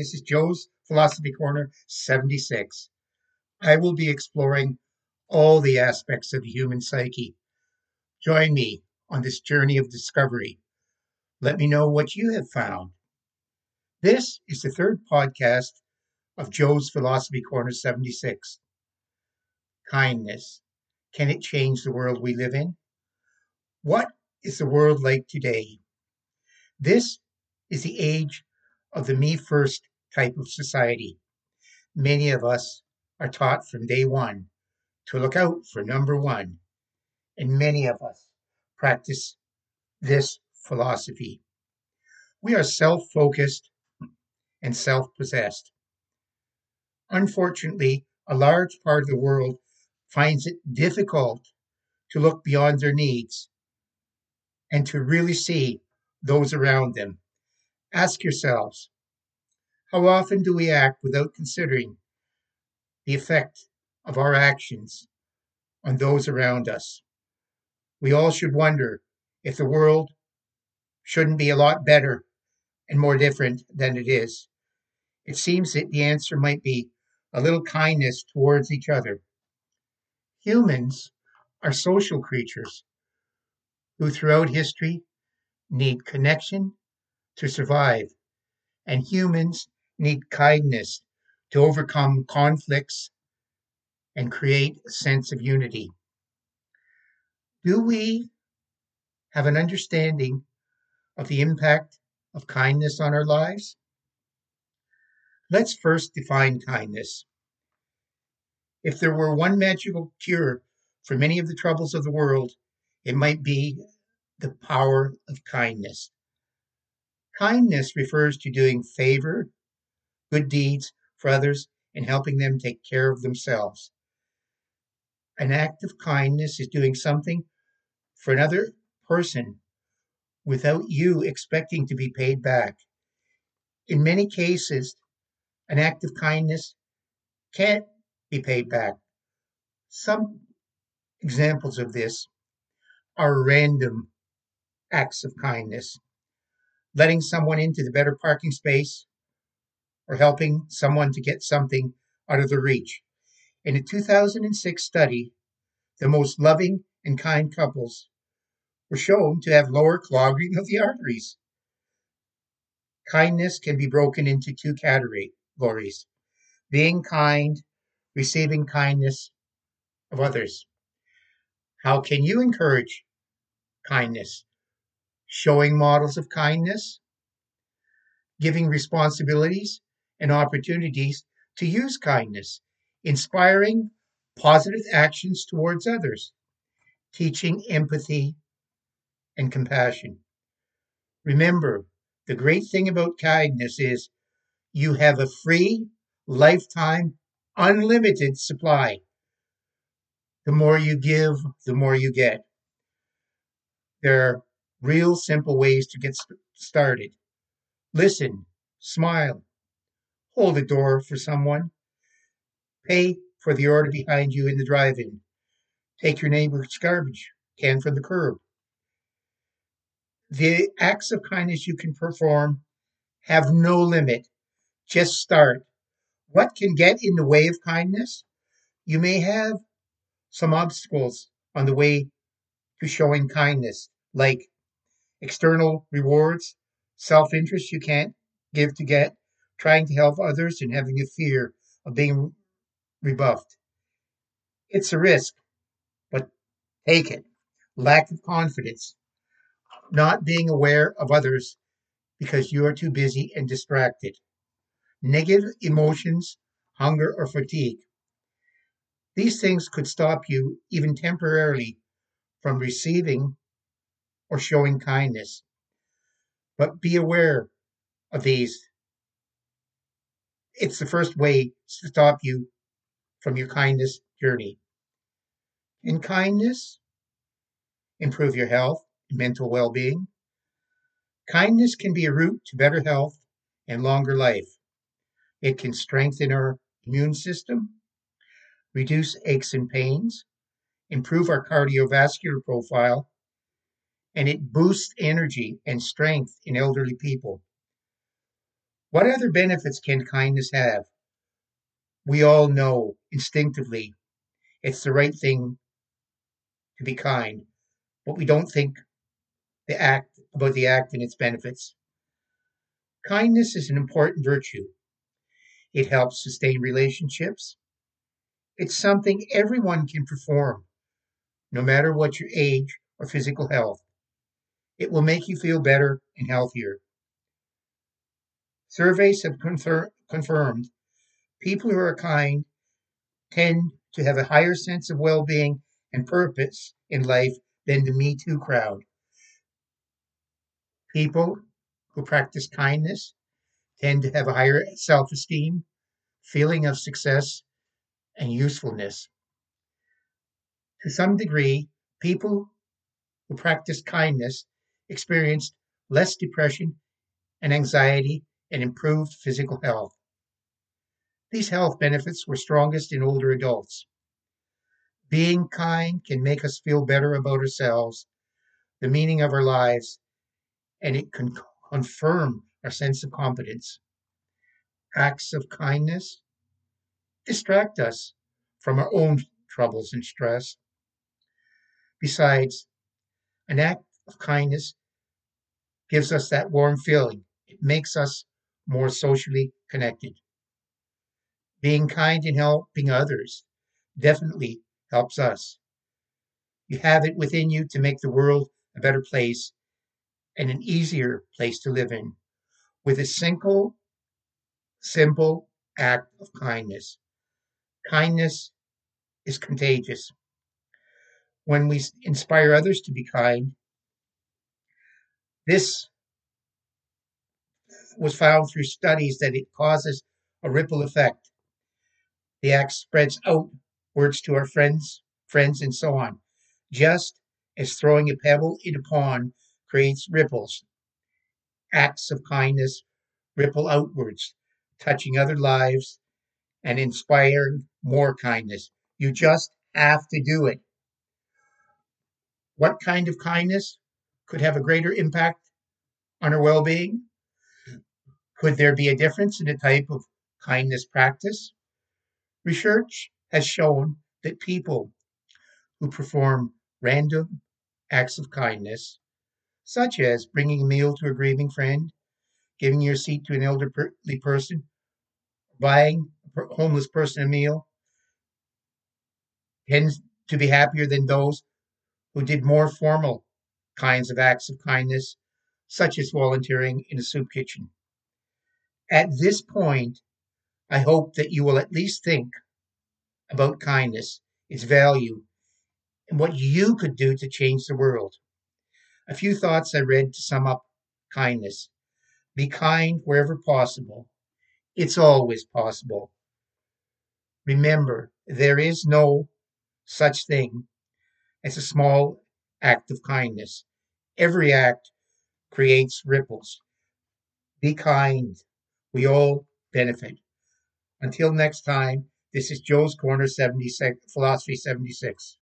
this is Joe's Philosophy Corner 76. I will be exploring all the aspects of the human psyche. Join me on this journey of discovery. Let me know what you have found. This is the third podcast of Joe's Philosophy Corner 76. Kindness. Can it change the world we live in? What is the world like today? This is the age of the me first type of society. Many of us are taught from day one to look out for number one, and many of us practice this philosophy. We are self focused and self possessed. Unfortunately, a large part of the world finds it difficult to look beyond their needs and to really see those around them. Ask yourselves how often do we act without considering the effect of our actions on those around us? We all should wonder if the world shouldn't be a lot better and more different than it is. It seems that the answer might be a little kindness towards each other. Humans are social creatures who, throughout history, need connection to survive, and humans need kindness to overcome conflicts and create a sense of unity. Do we have an understanding of the impact of kindness on our lives? Let's first define kindness. If there were one magical cure for many of the troubles of the world, it might be the power of kindness. Kindness refers to doing favor good deeds for others and helping them take care of themselves. An act of kindness is doing something for another person without you expecting to be paid back. In many cases, an act of kindness can't be paid back. Some examples of this are random acts of kindness, letting someone into the better parking space or helping someone to get something out of their reach. In a 2006 study, the most loving and kind couples were shown to have lower clogging of the arteries. Kindness can be broken into two categories being kind, receiving kindness of others. How can you encourage kindness? Showing models of kindness, giving responsibilities and opportunities to use kindness, inspiring positive actions towards others, teaching empathy and compassion. Remember, the great thing about kindness is you have a free, lifetime, unlimited supply. The more you give, the more you get. There are real simple ways to get started. Listen, smile, hold the door for someone, pay for the order behind you in the drive in, take your neighbor's garbage can from the curb. The acts of kindness you can perform have no limit. Just start. What can get in the way of kindness? You may have some obstacles on the way to showing kindness, like external rewards, self interest you can't give to get, trying to help others and having a fear of being rebuffed. It's a risk, but take it. Lack of confidence, not being aware of others because you are too busy and distracted. Negative emotions, hunger, or fatigue. These things could stop you, even temporarily, from receiving or showing kindness. But be aware of these it's the first way to stop you from your kindness journey. In kindness, improve your health and mental well being. Kindness can be a route to better health and longer life. It can strengthen our immune system, reduce aches and pains, improve our cardiovascular profile, and it boosts energy and strength in elderly people. What other benefits can kindness have? We all know instinctively it's the right thing to be kind, but we don't think the act about the act and its benefits. Kindness is an important virtue. It helps sustain relationships. It's something everyone can perform, no matter what your age or physical health. It will make you feel better and healthier. Surveys have confir- confirmed people who are kind tend to have a higher sense of well being and purpose in life than the Me Too crowd. People who practice kindness tend to have a higher self esteem, feeling of success, and usefulness. To some degree, people who practice kindness experienced less depression and anxiety and improved physical health. These health benefits were strongest in older adults. Being kind can make us feel better about ourselves, the meaning of our lives, and it can confirm our sense of competence. Acts of kindness distract us from our own troubles and stress. Besides, an act of kindness gives us that warm feeling. It makes us more socially connected. Being kind and helping others definitely helps us. You have it within you to make the world a better place and an easier place to live in with a single, simple act of kindness. Kindness is contagious. When we inspire others to be kind, this was found through studies that it causes a ripple effect. The act spreads outwards to our friends, friends, and so on, just as throwing a pebble in a pond creates ripples. Acts of kindness ripple outwards, touching other lives and inspiring more kindness. You just have to do it. What kind of kindness could have a greater impact on our well being? Could there be a difference in the type of kindness practice? Research has shown that people who perform random acts of kindness, such as bringing a meal to a grieving friend, giving your seat to an elderly person, buying a homeless person a meal, tends to be happier than those who did more formal kinds of acts of kindness, such as volunteering in a soup kitchen. At this point, I hope that you will at least think about kindness, its value, and what you could do to change the world. A few thoughts I read to sum up kindness. Be kind wherever possible. It's always possible. Remember, there is no such thing as a small act of kindness. Every act creates ripples. Be kind. We all benefit. Until next time, this is Joe's Corner 76, Philosophy 76.